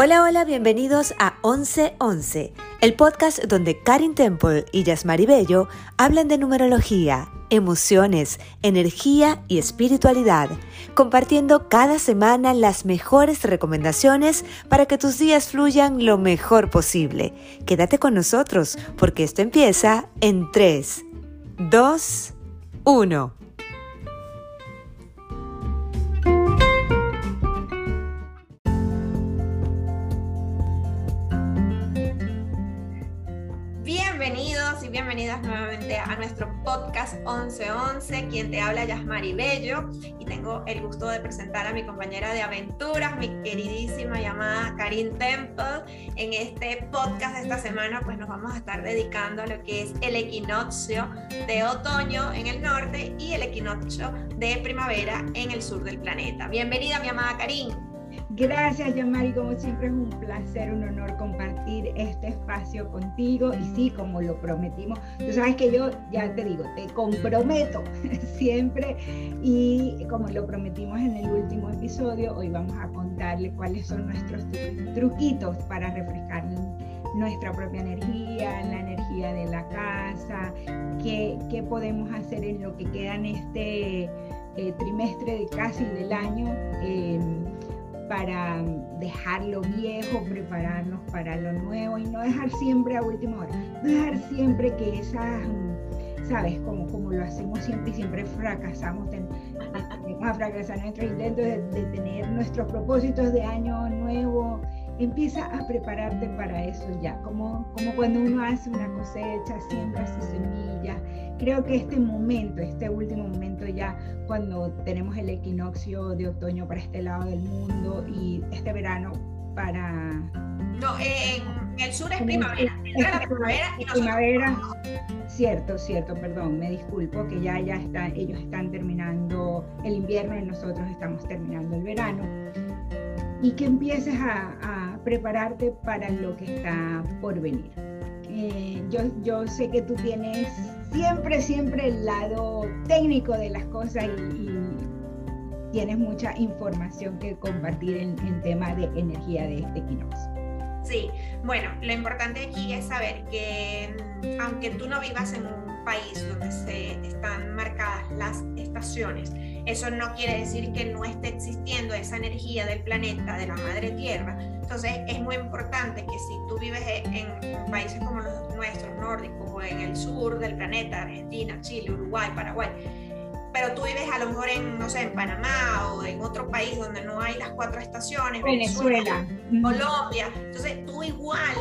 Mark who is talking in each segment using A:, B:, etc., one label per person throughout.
A: Hola, hola, bienvenidos a 1111, el podcast donde Karin Temple y Yasmari Bello hablan de numerología, emociones, energía y espiritualidad, compartiendo cada semana las mejores recomendaciones para que tus días fluyan lo mejor posible. Quédate con nosotros porque esto empieza en 3, 2, 1.
B: Bienvenidas nuevamente a nuestro podcast 1111. Quien te habla Yasmari Bello y tengo el gusto de presentar a mi compañera de aventuras, mi queridísima llamada Karin Temple. En este podcast de esta semana, pues nos vamos a estar dedicando a lo que es el equinoccio de otoño en el norte y el equinoccio de primavera en el sur del planeta. Bienvenida, mi amada Karin.
C: Gracias, Yamari. Como siempre es un placer, un honor compartir este espacio contigo. Y sí, como lo prometimos, tú sabes que yo ya te digo, te comprometo siempre. Y como lo prometimos en el último episodio, hoy vamos a contarle cuáles son nuestros truquitos para refrescar nuestra propia energía, la energía de la casa, qué, podemos hacer en lo que queda en este eh, trimestre de casi del año. Eh, para dejar lo viejo, prepararnos para lo nuevo y no dejar siempre a última hora, no dejar siempre que esas, sabes, como, como lo hacemos siempre y siempre fracasamos, vamos a fracasar nuestro intento de, de tener nuestros propósitos de año nuevo, empieza a prepararte para eso ya, como, como cuando uno hace una cosecha, siembra sus semillas. Creo que este momento, este último momento ya, cuando tenemos el equinoccio de otoño para este lado del mundo y este verano para...
B: No, en el sur es primavera.
C: primavera, y primavera. Cierto, cierto, perdón, me disculpo que ya, ya está, ellos están terminando el invierno y nosotros estamos terminando el verano. Y que empieces a prepararte para lo que está por venir. Eh, yo, yo sé que tú tienes siempre, siempre el lado técnico de las cosas y, tienes mucha información que compartir en, en tema de energía de este equinoccio.
B: Sí, bueno, lo importante aquí es saber que mm, aunque tú no vivas en un país donde se están marcadas las estaciones, eso no quiere decir que no esté existiendo esa energía del planeta, de la madre tierra. Entonces es muy importante que si tú vives en, países como los nuestros, nórdicos, o en el sur del planeta, Argentina, Chile, Uruguay, Paraguay, pero tú vives a lo mejor en, no sé, en Panamá o en otro país donde no hay las cuatro estaciones,
C: Venezuela,
B: Colombia, entonces tú igual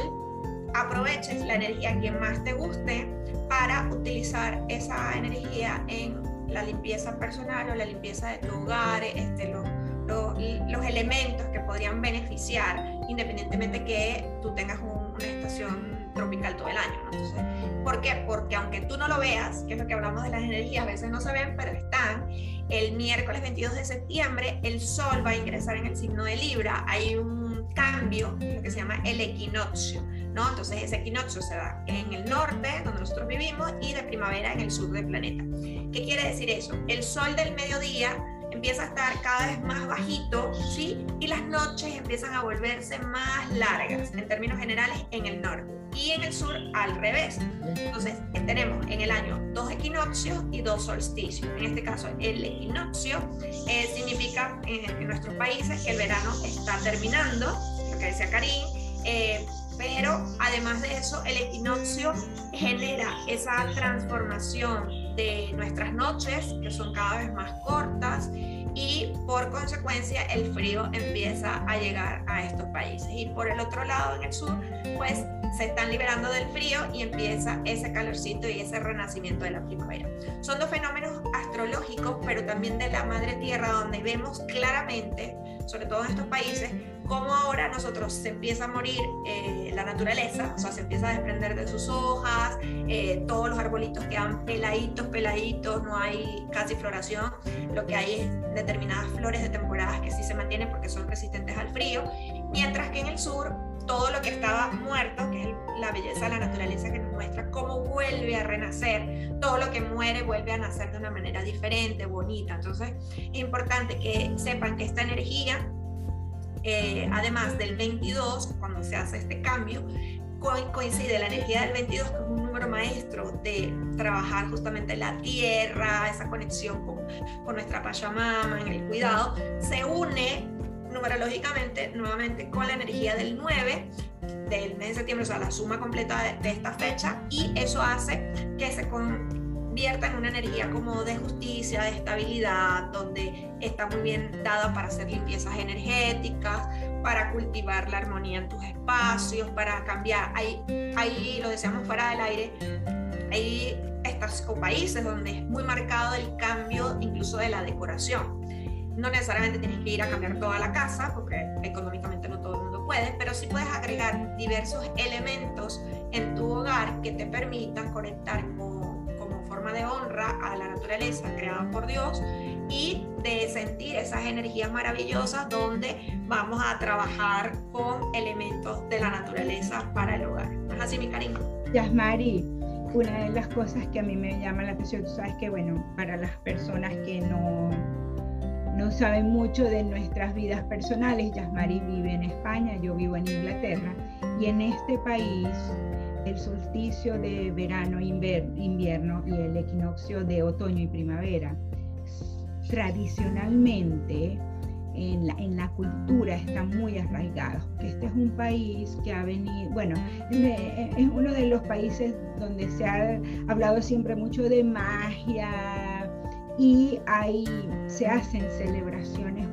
B: aproveches la energía que más te guste para utilizar esa energía en la limpieza personal o la limpieza de tu hogar, este, los, los, elementos que podrían beneficiar independientemente que tú tengas una estación tropical todo el año. ¿Por qué? Porque aunque tú no lo veas, que es lo que hablamos de las energías, a veces no se ven, pero están, el miércoles 22 de septiembre el Sol va a ingresar en el signo de Libra, hay un cambio, lo que se llama el equinoccio. ¿No? Entonces ese equinoccio se da en el norte, donde nosotros vivimos, y de primavera en el sur del planeta. ¿Qué quiere decir eso? El sol del mediodía empieza a estar cada vez más bajito, ¿sí? Y las noches empiezan a volverse más largas, en términos generales, en el norte. Y en el sur, al revés. Entonces, tenemos en el año dos equinoccios y dos solsticios. En este caso, el equinoccio eh, significa en, nuestros países que el verano está terminando, lo que decía Karim, eh, pero además de eso, el equinoccio genera esa transformación de nuestras noches, que son cada vez más cortas, y por consecuencia el frío empieza a llegar a estos países. Y por el otro lado, en el sur, pues se están liberando del frío y empieza ese calorcito y ese renacimiento de la primavera. Son dos fenómenos astrológicos, pero también de la madre tierra, donde vemos claramente, sobre todo en estos países, cómo ahora nosotros se empieza a morir eh, la naturaleza, o sea, se empieza a desprender de sus hojas, eh, todos los arbolitos quedan peladitos, peladitos, no hay casi floración, lo que hay es determinadas flores de temporadas que sí se mantienen porque son resistentes al frío, mientras que en el sur todo lo que estaba muerto, que es la belleza de la naturaleza que nos muestra cómo vuelve a renacer, todo lo que muere vuelve a nacer de una manera diferente, bonita. Entonces, es importante que sepan que esta energía eh, además del 22, cuando se hace este cambio, coincide la energía del 22, que es un número maestro de trabajar justamente la tierra, esa conexión con, con nuestra Pachamama, en el cuidado, se une numerológicamente nuevamente con la energía del 9 del mes de septiembre, o sea, la suma completa de, de esta fecha, y eso hace que se convierta en una energía como de justicia, de estabilidad, donde está muy bien dada para hacer limpiezas energéticas, para cultivar la armonía en tus espacios, para cambiar. Ahí, ahí lo decíamos fuera del aire, hay estos países donde es muy marcado el cambio incluso de la decoración. No necesariamente tienes que ir a cambiar toda la casa, porque económicamente no todo el mundo puede, pero sí puedes agregar diversos elementos en tu hogar que te permitan conectar forma de honra a la naturaleza creada por Dios y de sentir esas energías maravillosas donde vamos a trabajar con elementos de la naturaleza para el hogar. ¿Es así, mi cariño?
C: Yasmari, una de las cosas que a mí me llama la atención, tú sabes que, bueno, para las personas que no, no saben mucho de nuestras vidas personales, Yasmari vive en España, yo vivo en Inglaterra, y en este país el solsticio de verano, invierno y el equinoccio de otoño y primavera. Tradicionalmente en la, en la, cultura están muy arraigados, este es un país que ha venido, bueno, es uno de los países donde se ha hablado siempre mucho de magia y ahí se hacen celebraciones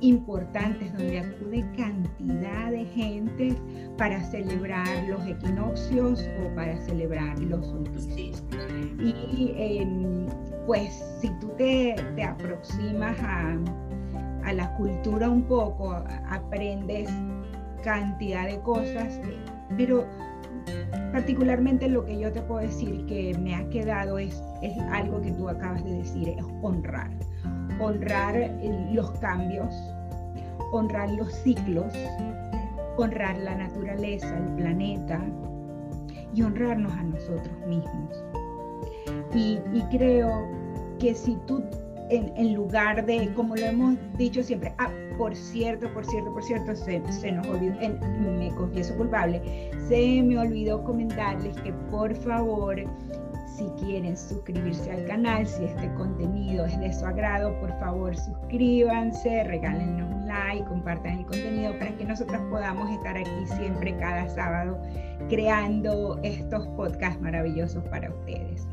C: importantes donde acude cantidad de gente para celebrar los equinoccios o para celebrar los solsticios. Y em, pues si tú te, aproximas a, la cultura un poco, aprendes cantidad de cosas, pero particularmente lo que yo te puedo decir que me ha quedado es, es algo que tú acabas de decir, es honrar. Honrar los cambios, honrar los ciclos, honrar la naturaleza, el planeta y honrarnos a nosotros mismos. Y, y creo que si tú en, lugar de, como lo hemos dicho siempre, ah, por cierto, por cierto, por cierto, se, se nos olvidó, me confieso culpable, se me olvidó comentarles que por favor, si quieren suscribirse al canal, si este contenido es de su agrado, por favor suscríbanse, regálenos un like, compartan el contenido para que nosotros podamos estar aquí siempre cada sábado creando estos podcasts maravillosos para ustedes.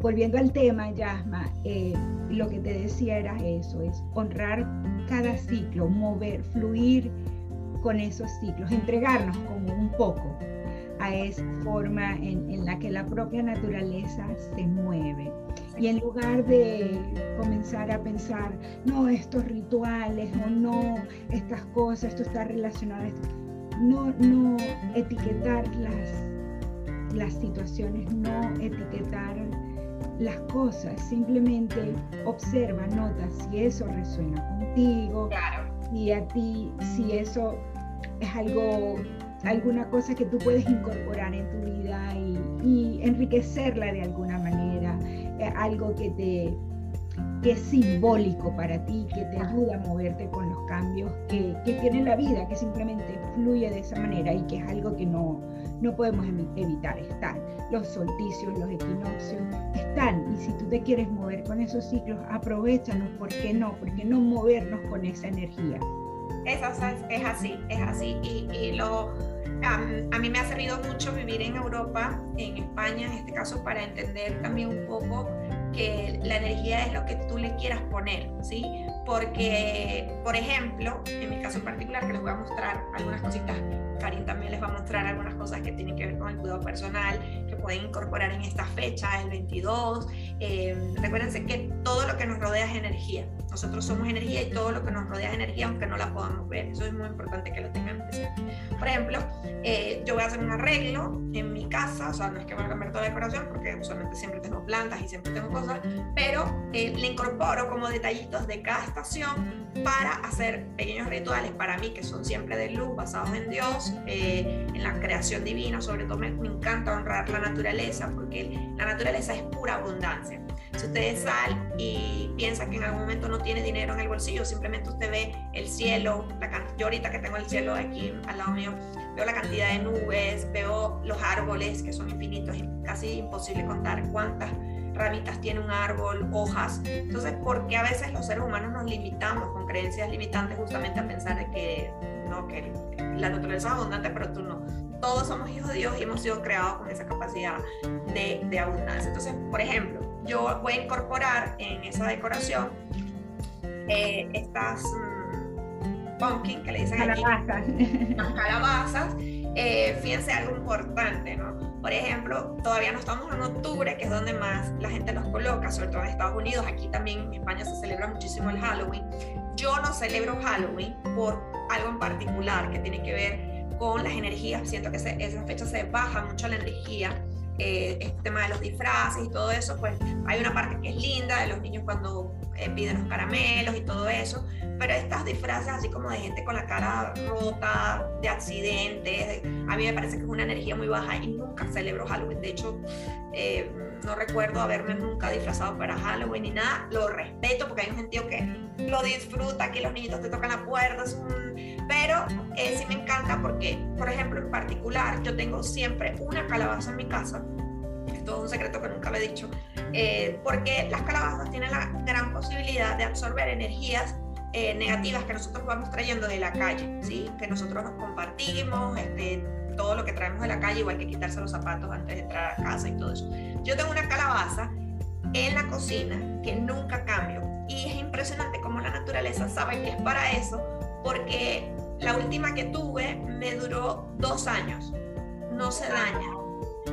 C: Volviendo al tema, Yasma, eh, lo que te decía era eso, es honrar cada ciclo, mover, fluir con esos ciclos, entregarnos como un poco a esa forma en, la que la propia naturaleza se mueve. Y en lugar de comenzar a pensar, no, estos rituales o no, estas cosas, esto está relacionado a esto, no, no etiquetar las, las situaciones, no etiquetar las cosas, simplemente observa, nota si eso resuena contigo, y a ti, si eso es algo, alguna cosa que tú puedes incorporar en tu vida y, enriquecerla de alguna manera, eh, algo que te que es simbólico para ti, que te ayuda a moverte con los cambios que, que tiene la vida, que simplemente fluye de esa manera y que es algo que no, no podemos evitar estar. Los solsticios, los equinoccios están y si tú te quieres mover con esos ciclos, aprovechanos, ¿por qué no? ¿Por qué no movernos con esa energía?
B: Es, es así, es así. Y, lo, a mí me ha servido mucho vivir en Europa, en España en este caso, para entender también un poco que la energía es lo que tú le quieras poner, ¿sí? Porque, por ejemplo, en mi caso particular, que les voy a mostrar algunas cositas Karin también les va a mostrar algunas cosas que tienen que ver con el cuidado personal, que pueden incorporar en esta fecha, el 22. Eh, recuérdense que todo lo que nos rodea es energía. Nosotros somos energía y todo lo que nos rodea es energía, aunque no la podamos ver. Eso es muy importante que lo tengan presente. Por ejemplo, eh, yo voy a hacer un arreglo en mi casa, o sea, no es que voy a cambiar toda la decoración, porque usualmente siempre tengo plantas y siempre tengo cosas, pero eh, le incorporo como detallitos de cada estación para hacer pequeños rituales para mí que son siempre de luz, basados en Dios, eh, en la creación divina, sobre todo me, encanta honrar la naturaleza porque la naturaleza es pura abundancia. Si ustedes sal y piensan que en algún momento no tiene dinero en el bolsillo, simplemente usted ve el cielo, la yo ahorita que tengo el cielo aquí al lado mío, veo la cantidad de nubes, veo los árboles que son infinitos, casi imposible contar cuántas ramitas tiene un árbol, hojas. Entonces, ¿por qué a veces los seres humanos nos limitamos con creencias limitantes justamente a pensar de que, no, que la naturaleza es abundante, pero tú no? Todos somos hijos de Dios y hemos sido creados con esa capacidad de, de abundancia. Entonces, por ejemplo, yo voy a incorporar en esa decoración eh, estas mm, pumpkin que le dicen
C: calabazas.
B: las calabazas. Eh, fíjense algo importante, ¿no? Por ejemplo, todavía no estamos en octubre, que es donde más la gente los coloca, sobre todo en Estados Unidos. Aquí también en España se celebra muchísimo el Halloween. Yo no celebro Halloween por algo en particular que tiene que ver con las energías. Siento que esa fecha se baja mucho la energía eh, este tema de los disfraces y todo eso, pues hay una parte que es linda de los niños cuando eh, los caramelos y todo eso, pero estas disfraces así como de gente con la cara rota, de accidentes, a mí me parece que es una energía muy baja y nunca celebro Halloween. De hecho, eh, no recuerdo haberme nunca disfrazado para Halloween ni nada. Lo respeto porque hay un gentío que lo disfruta, que los niñitos te tocan la puerta, pero eh, sí me encanta porque, por ejemplo, en particular, yo tengo siempre una calabaza en mi casa. Esto es un secreto que nunca lo he dicho. Eh, porque las calabazas tienen la gran posibilidad de absorber energías eh, negativas que nosotros vamos trayendo de la calle, ¿sí? que nosotros nos compartimos, este, todo lo que traemos de la calle, igual que quitarse los zapatos antes de entrar a casa y todo eso. Yo tengo una calabaza en la cocina que nunca cambio y es impresionante cómo la naturaleza sabe que es para eso, porque la última que tuve me duró dos años, no se daña.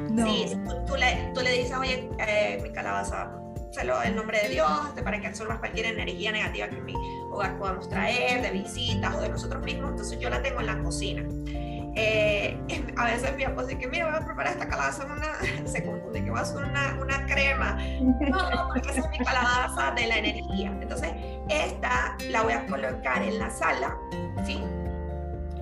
B: No. Sí, tú, le, tú le dices, oye, eh, mi calabaza, lo en nombre de Dios, este, para que absorbas cualquier energía negativa que en mi hogar podamos traer, de visitas o de nosotros mismos. Entonces yo la tengo en la cocina. Eh, a veces mi esposo dice que mira, voy a preparar esta calabaza, una, se confunde que va a hacer una, una crema. No, porque esa es mi calabaza de la energía. Entonces, esta la voy a colocar en la sala, ¿sí?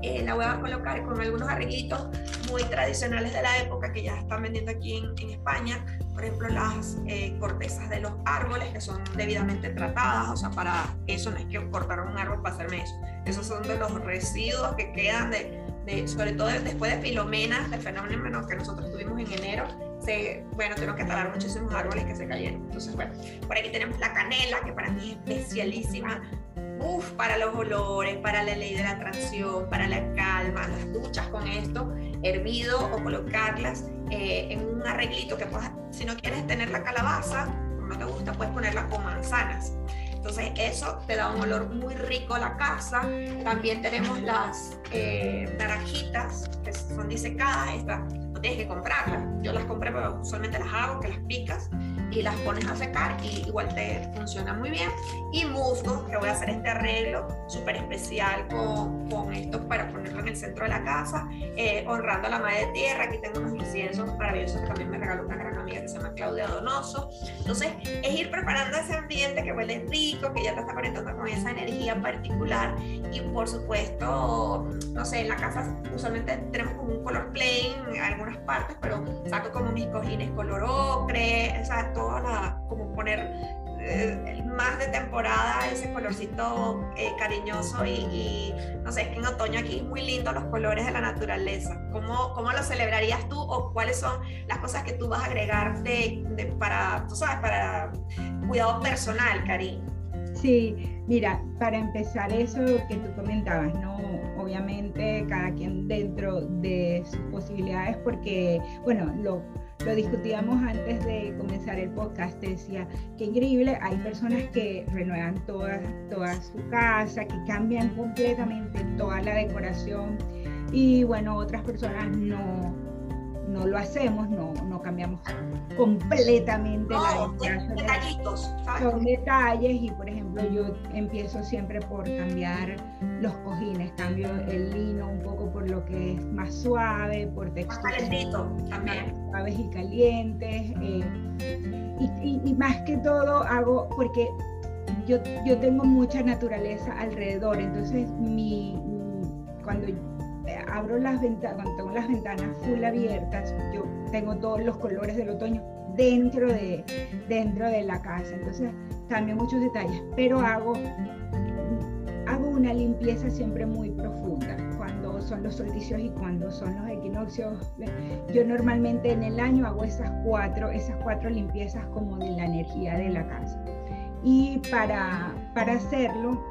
B: Eh, la voy a colocar con algunos arreglitos muy tradicionales de la época que ya están vendiendo aquí en, en España. Por ejemplo, las eh, cortezas de los árboles que son debidamente tratadas. O sea, para eso no es que cortaron un árbol para hacerme eso. Esos son de los residuos que quedan de, de sobre todo después de Filomena, del fenómeno que nosotros tuvimos en enero. Se, bueno, tuvieron que talar muchísimos árboles que se cayeron. Entonces, bueno, por aquí tenemos la canela, que para mí es especialísima Uf, para los olores, para la ley de la atracción, para la calma, las duchas con esto, hervido o colocarlas eh, en un arreglito que puedas, si no quieres tener la calabaza, no te gusta, puedes ponerla con manzanas. Entonces eso te da un olor muy rico a la casa. También tenemos las eh, naranjitas que son disecadas, estas que comprarlas. Yo las compré, pero usualmente las hago, que las picas y las pones a secar y igual te funciona muy bien. Y musgo, que voy a hacer este arreglo súper especial con, con, esto para ponerlo en el centro de la casa, eh, honrando a la madre tierra. Aquí tengo unos inciensos maravillosos que también me regaló una gran amiga que se llama Claudia Donoso. Entonces, es ir preparando ese ambiente que huele rico, que ya te está conectando con esa energía particular. Y por supuesto, no sé, en la casa usualmente tenemos como un color plain en algunas partes, pero saco como mis cojines color ocre, o sea, toda la, como poner eh, más de temporada ese colorcito eh, cariñoso y, no sé, es que en otoño aquí es muy lindo los colores de la naturaleza. ¿Cómo, ¿Cómo lo celebrarías tú o cuáles son las cosas que tú vas a agregar de, de para, tú sabes, para cuidado personal, Cari?
C: Sí, mira, para empezar eso que tú comentabas, ¿no? Obviamente cada quien dentro de sus posibilidades porque, bueno, lo lo discutíamos antes de comenzar el podcast, decía, qué increíble, hay personas que renuevan toda, toda su casa, que cambian completamente toda la decoración y bueno, otras personas no, no lo hacemos, no, no cambiamos completamente la
B: decoración. Detallitos,
C: Son detalles y por ejemplo yo empiezo siempre por cambiar los cojines, cambio el lino un poco por lo que es más suave, por texturas
B: también.
C: suaves y calientes. Eh, y, y, más que todo hago, porque yo, yo tengo mucha naturaleza alrededor, entonces mi, cuando abro las ventanas, cuando tengo las ventanas full abiertas, yo tengo todos los colores del otoño dentro de, dentro de la casa. Entonces cambio muchos detalles, pero hago, hago una limpieza siempre muy profunda cuando son los solsticios y cuando son los equinoccios. Yo normalmente en el año hago esas cuatro, esas cuatro limpiezas como de la energía de la casa. Y para, para hacerlo,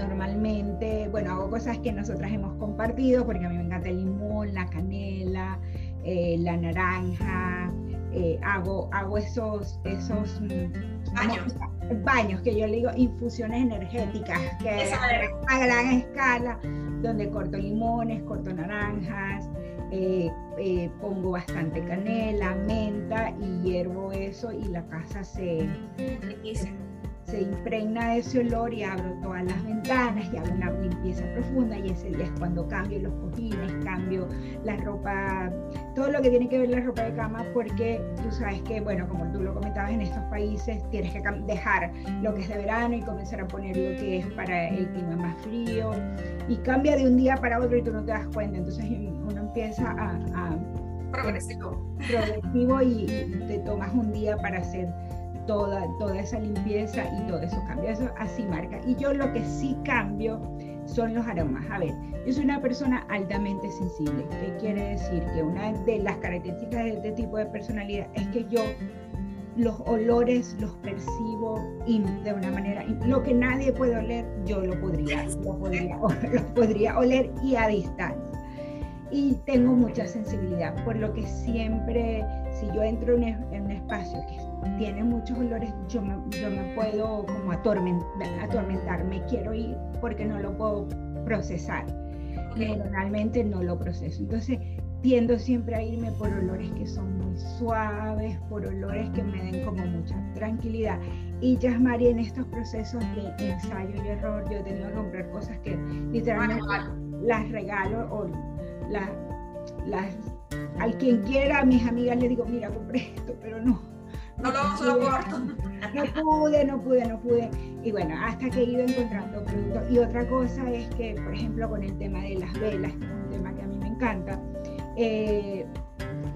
C: normalmente, bueno, hago cosas que nosotras hemos compartido, porque a mí me encanta el limón, la canela, eh, la naranja, eh, hago, hago esos, esos
B: mm, baños.
C: baños, que yo le digo infusiones energéticas, que a, gran escala, donde corto limones, corto naranjas, eh, pongo bastante canela, menta y hiervo eso y la casa se, se impregna de ese olor y abro todas las ventanas y hago una limpieza profunda y ese día es cuando cambio los cojines, cambio la ropa, todo lo que tiene que ver la ropa de cama porque tú sabes que, bueno, como tú lo comentabas en estos países, tienes que dejar lo que es de verano y comenzar a poner lo que es para el clima más frío y cambia de un día para otro y tú no te das cuenta, entonces uno empieza a... a
B: progresivo.
C: Progresivo y, y te tomas un día para hacer toda, toda esa limpieza y todo eso cambia. Eso así marca. Y yo lo que sí cambio son los aromas. A ver, yo soy una persona altamente sensible. ¿Qué quiere decir? Que una de las características de este tipo de personalidad es que yo los olores los percibo de una manera, lo que nadie puede oler, yo lo podría, lo podría, lo podría oler y a distancia. Y tengo mucha sensibilidad, por lo que siempre, si yo entro en un espacio que tiene muchos olores, yo me, yo me puedo como atormentar, me quiero ir porque no lo puedo procesar. Normalmente no lo proceso. Entonces tiendo siempre a irme por olores que son muy suaves, por olores que me den como mucha tranquilidad. Y ya María, en estos procesos de ensayo y error, yo he tenido que comprar cosas que literalmente las regalo o las, las, al quien quiera, a mis amigas les digo, mira, compré esto, pero no,
B: no lo soporto.
C: No pude, no pude, no pude. Y bueno, hasta que he ido encontrando productos. Y otra cosa es que, por ejemplo, con el tema de las velas, que es un tema que a mí me encanta, eh,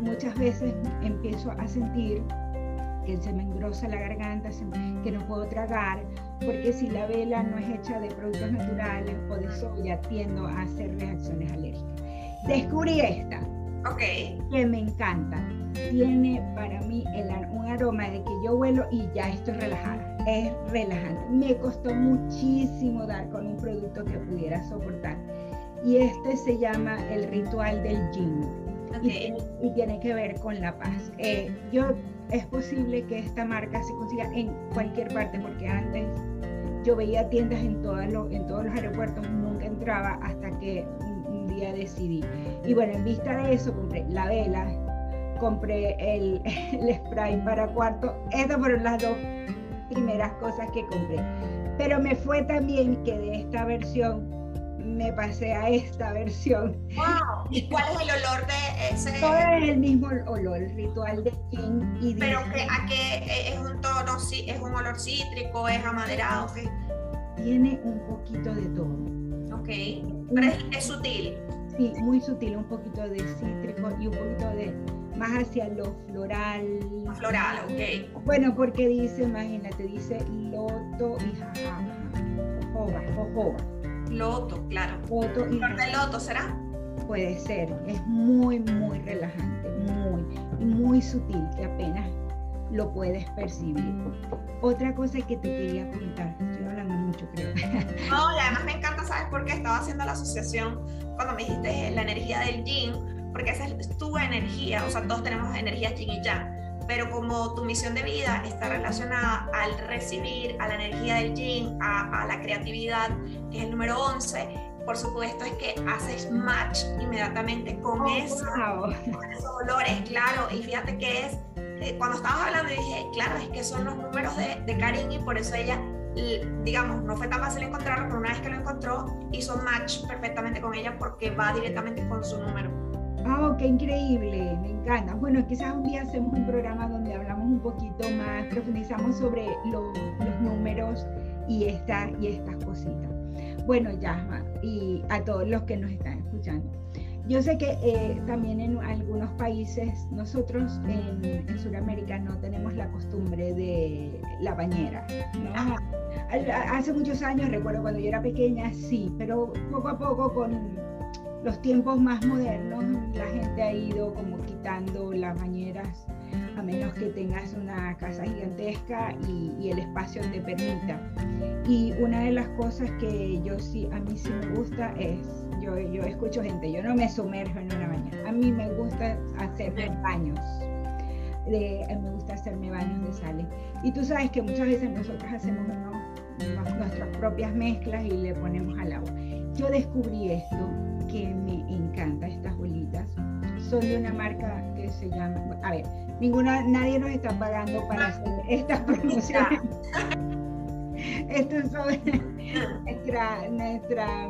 C: muchas veces empiezo a sentir que se me engrosa la garganta, que no puedo tragar, porque si la vela no es hecha de productos naturales o de soya, tiendo a hacer reacciones alérgicas. Descubrí esta,
B: okay.
C: que me encanta tiene para mí el, un aroma de que yo vuelo y ya estoy relajada. Es relajante. Me costó muchísimo dar con un producto que pudiera soportar. Y este se llama el ritual del yin. Y, tiene, que ver con la paz. Eh, yo es posible que esta marca se consiga en cualquier parte porque antes yo veía tiendas en, todas en todos los aeropuertos, nunca entraba hasta que un, un día decidí. Y bueno, en vista de eso compré la vela, compré el, spray para cuarto. Esas fueron las dos primeras cosas que compré. Pero me fue también que de esta versión me pasé a esta versión.
B: Wow. ¿Y cuál es el olor de ese?
C: Todo es el mismo olor, el ritual de King y
B: Pero que, a qué es un tono, es un olor cítrico, es amaderado, ¿qué?
C: Tiene un poquito de todo.
B: Ok. Pero es, es sutil.
C: Sí, muy sutil, un poquito de cítrico y un poquito de más hacia lo floral.
B: Floral, ok.
C: Bueno, porque dice, imagínate, dice loto y jajama, jojoba, jojoba.
B: Loto, claro.
C: Loto y
B: de loto será?
C: Puede ser, es muy, muy relajante, muy, muy sutil, que apenas lo puedes percibir. Otra cosa que te quería contar, estoy hablando mucho, creo.
B: No, y además me encanta, ¿sabes por qué? Estaba haciendo la asociación cuando me dijiste la energía del yin porque esa es tu energía, o sea, todos tenemos energía yin y yang, pero como tu misión de vida está relacionada al recibir, a la energía del yin, a, la creatividad, que es el número 11, por supuesto es que haces match inmediatamente con, oh, eso, con esos olores, claro, y fíjate que es, eh, cuando estabas hablando dije, claro, es que son los números de, de Karin y por eso ella digamos, no fue tan fácil encontrarlo, pero una vez que lo encontró, hizo match perfectamente con ella porque va directamente con su número.
C: ¡Oh, qué increíble! Me encanta. Bueno, quizás un día hacemos un programa donde hablamos un poquito más, profundizamos sobre los números y, esta, y estas cositas. Bueno, Yasma, y a todos los que nos están escuchando. yo sé que eh, también en algunos países, nosotros en, en Sudamérica no tenemos la costumbre de la bañera. ¿no? Hace muchos años, recuerdo cuando yo era pequeña, sí, pero poco a poco con los tiempos más modernos, la gente ha ido como quitando las bañeras a menos que tengas una casa gigantesca y, el espacio te permita. Y una de las cosas que yo sí, a mí sí me gusta es, yo, yo escucho gente, yo no me sumerjo en una bañera, a mí me gusta hacerme baños. De, me gusta hacerme baños de sales. Y tú sabes que muchas veces nosotros hacemos nuestras propias mezclas y le ponemos al agua. Yo descubrí esto que me encanta, estas bolitas. Son de una marca que se llama, a ver, ninguna, nadie nos está pagando para hacer estas promociones. Esto es sobre nuestra, nuestra,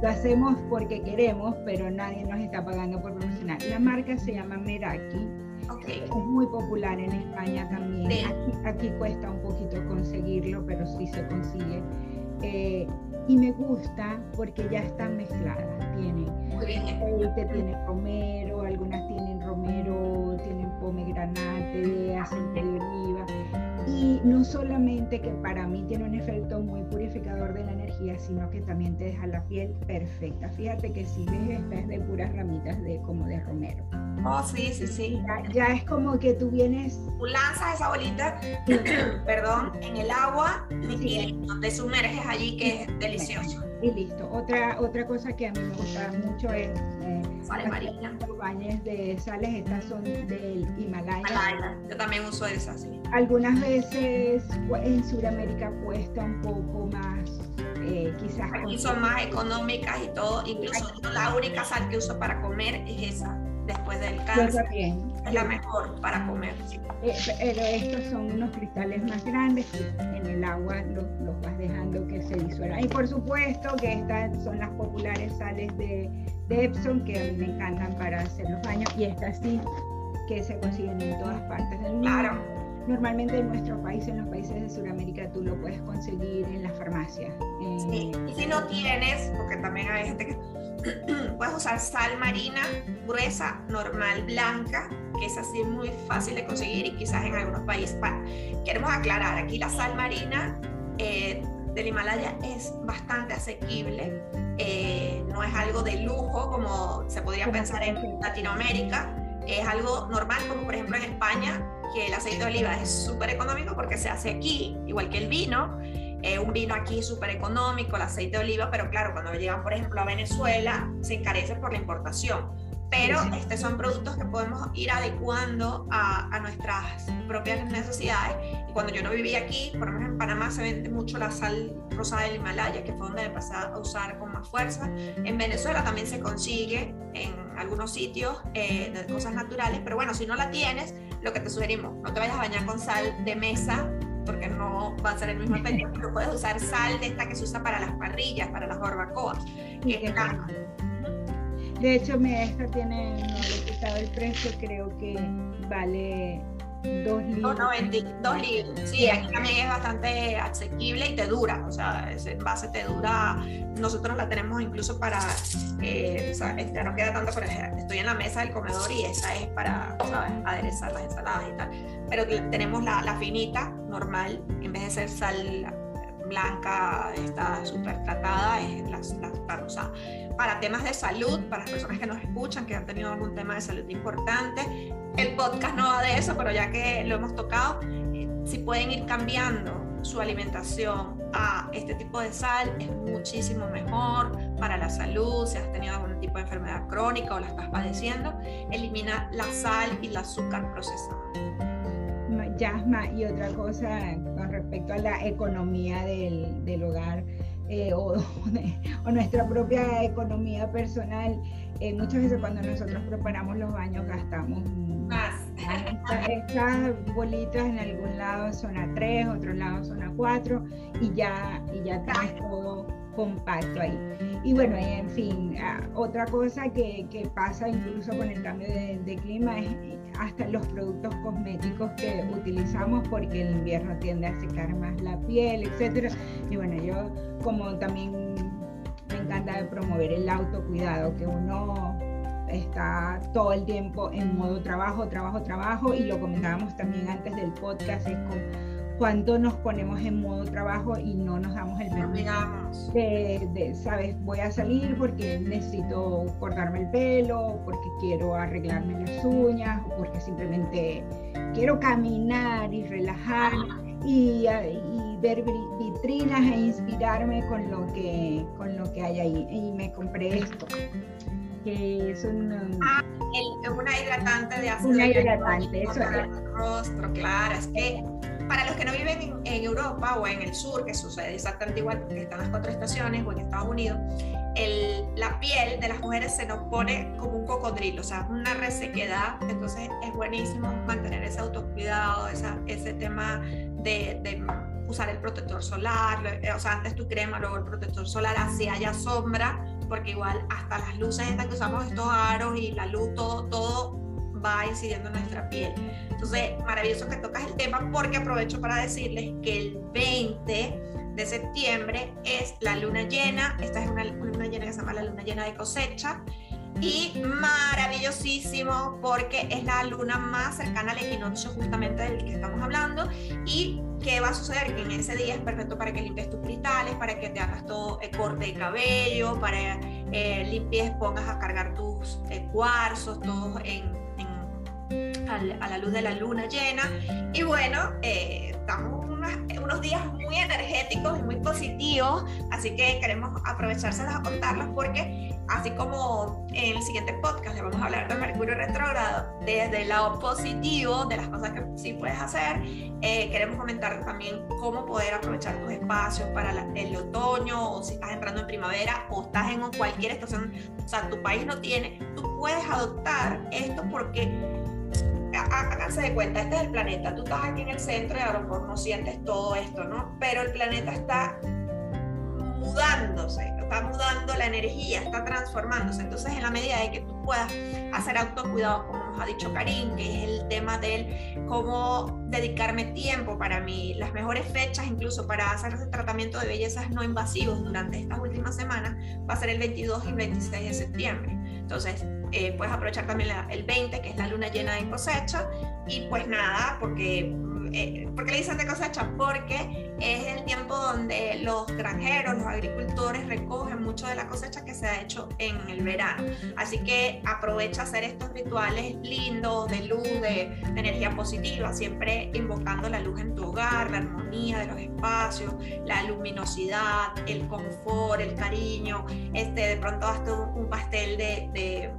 C: lo hacemos porque queremos, pero nadie nos está pagando por promocionar. La marca se llama Meraki. Es muy popular en España también. Aquí, aquí, cuesta un poquito conseguirlo, pero sí se consigue. Eh, y me gusta porque ya están mezcladas. Tienen aceite, tiene romero, algunas tienen romero, tienen pomegranate, aceite de oliva. Y no solamente que para mí tiene un efecto muy purificador de la energía, sino que también te deja la piel perfecta. Fíjate que si ves, esta es de puras ramitas de como de romero.
B: Oh, sí, sí, sí.
C: Ya, es como que tú vienes.
B: Tú lanzas esa bolita, perdón, en el agua y te sumerges allí, que es delicioso.
C: Y listo. Otra, otra cosa que a mí me gusta mucho es. Eh,
B: sales marinas.
C: De sales, estas son del Himalaya.
B: Yo también uso esas, sí.
C: Algunas veces en Sudamérica cuesta un poco más. Eh, quizás
B: aquí son más económicas y todo, incluso la única sal que uso para comer es esa después del cáncer. Es la mejor para comer.
C: Eh, pero estos son unos cristales más grandes que en el agua los, vas dejando que se disuelvan. Y por supuesto que estas son las populares sales de, de, Epsom que a mí me encantan para hacer los baños y estas sí que se consiguen en todas partes del mundo.
B: Claro.
C: Normalmente en nuestro país, en los países de Sudamérica, tú lo puedes conseguir en las farmacias.
B: Sí. Y si no tienes, porque también hay gente que puedes usar sal marina gruesa, normal, blanca, que es así muy fácil de conseguir y quizás en algunos países. queremos aclarar, aquí la sal marina eh, del Himalaya es bastante asequible, eh, no es algo de lujo como se podría pensar en Latinoamérica, es algo normal como por ejemplo en España, que el aceite de oliva es súper económico porque se hace aquí, igual que el vino un vino aquí súper económico, el aceite de oliva, pero claro, cuando llegan, por ejemplo, a Venezuela, se encarece por la importación. Pero estos son productos que podemos ir adecuando a, a, nuestras propias necesidades. Y cuando yo no vivía aquí, por ejemplo en Panamá se vende mucho la sal rosada del Himalaya, que fue donde empecé a usar con más fuerza. En Venezuela también se consigue en algunos sitios eh, de cosas naturales, pero bueno, si no la tienes, lo que te sugerimos, no te vayas a bañar con sal de mesa porque no va a ser el mismo efecto, pero puedes usar sal de esta que se usa para las parrillas, para las barbacoas.
C: de hecho, me, esta tiene, no le he quitado el precio, creo que vale 2 libras.
B: 2 libras. Sí, aquí también es bastante asequible y te dura. O sea, ese base te dura. Nosotros la tenemos incluso para. Eh, o sea, esta no queda tanto, pero estoy en la mesa del comedor y esa es para, ¿sabes? Aderezar las ensaladas y tal. Pero tenemos la, la finita, normal, en vez de ser sal blanca, está súper tratada, es la, la, rosada. Para temas de salud, para las personas que nos escuchan, que han tenido algún tema de salud importante, el podcast no va de eso, pero ya que lo hemos tocado, eh, si pueden ir cambiando su alimentación a este tipo de sal, es muchísimo mejor para la salud, si has tenido algún tipo de enfermedad crónica o la estás padeciendo, elimina la sal y el azúcar procesado.
C: Yasma, y otra cosa con respecto a la economía del, del hogar eh, o, o, nuestra propia economía personal, eh, muchas veces cuando nosotros preparamos los baños gastamos más. Estas, bolitas en algún lado son a tres, otro lado son a cuatro y ya, y ya todo compacto ahí. Y bueno, en fin, ah, otra cosa que, pasa incluso con el cambio de, de, clima es hasta los productos cosméticos que utilizamos porque el invierno tiende a secar más la piel, etcétera. Y bueno, yo como también me encanta promover el autocuidado, que uno está todo el tiempo en modo trabajo, trabajo, trabajo, y lo comentábamos también antes del podcast, es con cuánto nos ponemos en modo trabajo y no nos damos el permiso de, de, sabes, voy a salir porque necesito cortarme el pelo, porque quiero arreglarme las uñas, o porque simplemente quiero caminar y relajarme y, y ver vitrinas e inspirarme con lo que, con lo que hay ahí. Y me compré esto que es un...
B: Ah, una hidratante de ácido.
C: Una hidratante, eso es.
B: Rostro, claro, es que para los que no viven en, Europa o en el sur, que sucede exactamente igual que están las cuatro estaciones o en Estados Unidos, el, la piel de las mujeres se nos pone como un cocodrilo, o sea, una resequedad. Entonces es buenísimo mantener ese autocuidado, esa, ese tema de, de usar el protector solar, o sea, antes tu crema, luego el protector solar, así haya sombra, porque igual hasta las luces estas que usamos, estos aros y la luz, todo, todo va incidiendo en nuestra piel. Entonces, maravilloso que tocas el tema porque aprovecho para decirles que el 20 de septiembre es la luna llena. Esta es una luna llena que se llama la luna llena de cosecha. Y maravillosísimo porque es la luna más cercana al equinoccio justamente del que estamos hablando. ¿Y qué va a suceder? Que en ese día es perfecto para que limpies tus cristales, para que te hagas todo el corte de cabello, para eh, limpies, pongas a cargar tus eh, cuarzos, todos en a la luz de la luna llena. Y bueno, eh, estamos unos días muy energéticos y muy positivos, así que queremos aprovechárselos a contarlos porque así como en el siguiente podcast le vamos a hablar de Mercurio retrógrado desde el lado positivo, de las cosas que sí puedes hacer, eh, queremos comentar también cómo poder aprovechar tus espacios para el otoño o si estás entrando en primavera o estás en cualquier estación, o sea, tu país no tiene, tú puedes adoptar esto porque háganse de cuenta, este es el planeta, tú estás aquí en el centro y a lo mejor no sientes todo esto, ¿no? Pero el planeta está mudándose, está mudando la energía, está transformándose. Entonces, en la medida de que tú puedas hacer autocuidado, como nos ha dicho Karim, que es el tema del cómo dedicarme tiempo para mí, las mejores fechas incluso para hacer ese tratamiento de bellezas no invasivos durante estas últimas semanas, va a ser el 22 y 26 de septiembre. Entonces, eh, puedes aprovechar también el 20, que es la luna llena de cosecha, y pues nada, porque eh, ¿Por qué le dicen de cosecha? Porque es el tiempo donde los granjeros, los agricultores recogen mucho de la cosecha que se ha hecho en el verano. Así que aprovecha hacer estos rituales lindos de luz, de, energía positiva, siempre invocando la luz en tu hogar, la armonía de los espacios, la luminosidad, el confort, el cariño. Este, de pronto hasta un, pastel de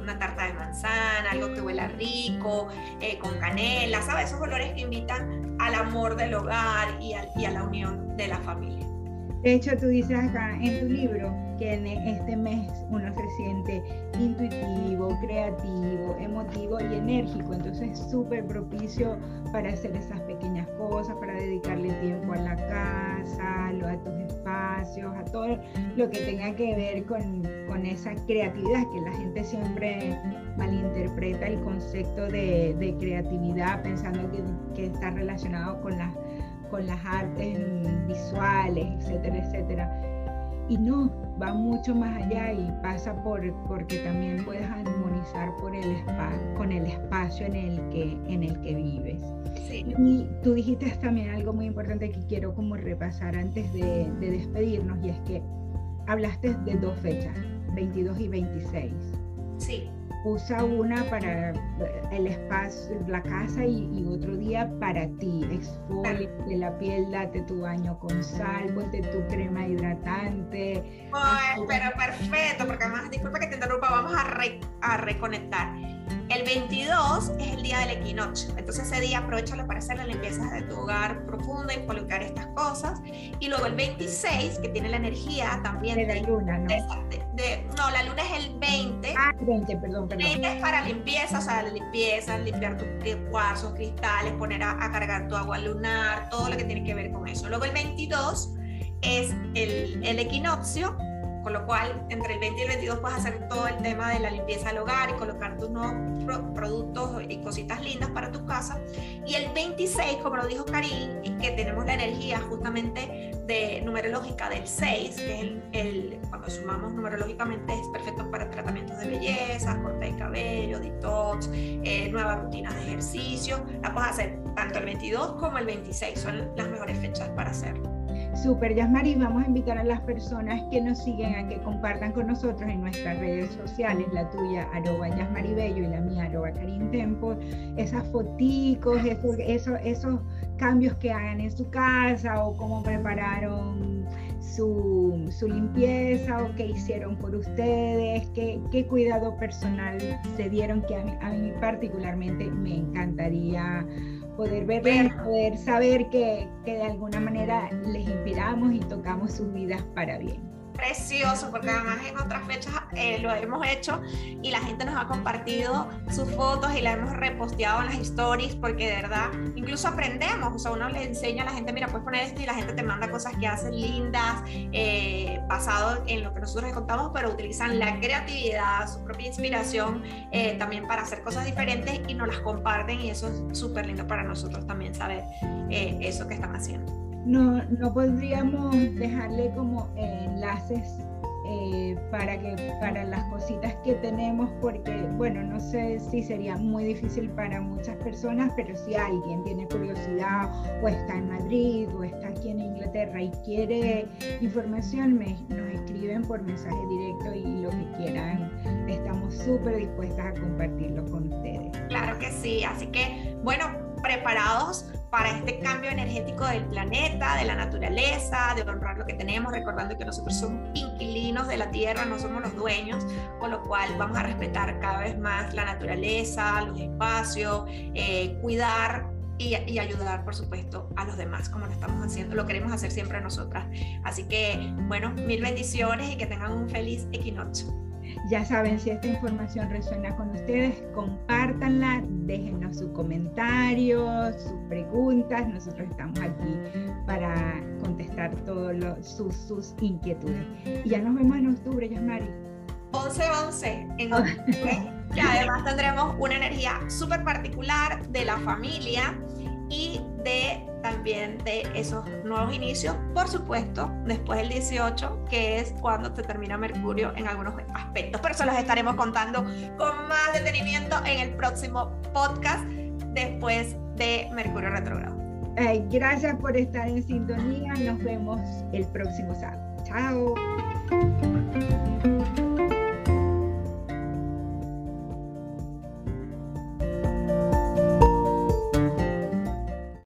B: una tarta de manzana, algo que huela rico, eh, con canela, ¿sabes? Esos olores que invitan al amor del hogar y a la unión de la familia.
C: De hecho, tú dices acá en tu libro que este mes uno se siente intuitivo, creativo, emotivo y enérgico. Entonces es súper propicio para hacer esas pequeñas cosas, para dedicarle tiempo a la casa, a tus espacios, a todo lo que tenga que ver con, con esa creatividad, que la gente siempre malinterpreta el concepto de, de creatividad pensando que, que está relacionado con las con las artes visuales, etcétera, etcétera. Y no, va mucho más allá y pasa por porque también puedes armonizar por el con el espacio en el que, en el que vives. Y tú dijiste también algo muy importante que quiero como repasar antes de, de despedirnos y es que hablaste de dos fechas, 22 y 26.
B: Sí
C: usa una para el espacio, la casa y, otro día para ti. de la piel, date tu baño con sal, ponte tu crema hidratante.
B: Ay, pero perfecto, porque además, disculpa que te interrumpa, vamos a, a reconectar. El 22 es el día del equinoccio, entonces ese día aprovechalo para hacer la limpieza de tu hogar profunda y colocar estas cosas. Y luego el 26, que tiene la energía también
C: de la luna, ¿no?
B: no, la luna es el 20.
C: Ah, 20, perdón, perdón.
B: 20 es para limpieza, o sea, limpieza, limpiar tus cuarzos, cristales, poner a, cargar tu agua lunar, todo lo que tiene que ver con eso. Luego el 22 es el, el equinoccio con lo cual, entre el 20 y el 22 puedes hacer todo el tema de la limpieza del hogar y colocar tus nuevos productos y cositas lindas para tu casa. Y el 26, como lo dijo Karim, que tenemos la energía justamente de numerológica del 6, que es el, cuando sumamos numerológicamente es perfecto para tratamientos de belleza, corte de cabello, detox, eh, nuevas rutinas de ejercicio. La puedes hacer tanto el 22 como el 26, son las mejores fechas para hacerlo.
C: Super, Yasmari, vamos a invitar a las personas que nos siguen a que compartan con nosotros en nuestras redes sociales, la tuya, arroba Yasmari y la mía, arroba Karin Tempo, esas foticos, esos, cambios que hagan en su casa o cómo prepararon su, limpieza o qué hicieron por ustedes, qué, cuidado personal se dieron que a mí particularmente me encantaría poder ver, poder saber que, que de alguna manera les inspiramos y tocamos sus vidas para bien
B: precioso porque además en otras fechas eh, lo hemos hecho y la gente nos ha compartido sus fotos y la hemos reposteado en las stories porque de verdad incluso aprendemos, o sea, uno le enseña a la gente, mira, puedes poner esto y la gente te manda cosas que hacen lindas, eh, basado en lo que nosotros les contamos, pero utilizan la creatividad, su propia inspiración eh, también para hacer cosas diferentes y nos las comparten y eso es súper lindo para nosotros también saber eso que están haciendo
C: no, no podríamos dejarle como enlaces eh, para, que, para las cositas que tenemos, porque, bueno, no sé si sería muy difícil para muchas personas, pero si alguien tiene curiosidad o está en Madrid o está aquí en Inglaterra y quiere información, me, nos escriben por mensaje directo y lo que quieran, estamos súper dispuestas a compartirlo con ustedes.
B: Claro que sí, así que, bueno, preparados para este cambio energético del planeta, de la naturaleza, de honrar lo que tenemos, recordando que nosotros somos inquilinos de la Tierra, no somos los dueños, con lo cual vamos a respetar cada vez más la naturaleza, los espacios, eh, cuidar y, y, ayudar, por supuesto, a los demás, como lo estamos haciendo, lo queremos hacer siempre nosotras. Así que, bueno, mil bendiciones y que tengan un feliz equinoccio.
C: Ya saben, si esta información resuena con ustedes, compártanla, déjenos sus comentarios, sus preguntas. Nosotros estamos aquí para contestar todas sus, sus, inquietudes. Y ya nos vemos en octubre, Yasmari.
B: 11-11 en octubre. y además tendremos una energía súper particular de la familia y de también de esos nuevos inicios, por supuesto, después del 18, que es cuando se termina Mercurio en algunos aspectos, pero se los estaremos contando con más detenimiento en el próximo podcast después de Mercurio retrogrado.
C: gracias por estar en sintonía, nos vemos el próximo sábado. Chao.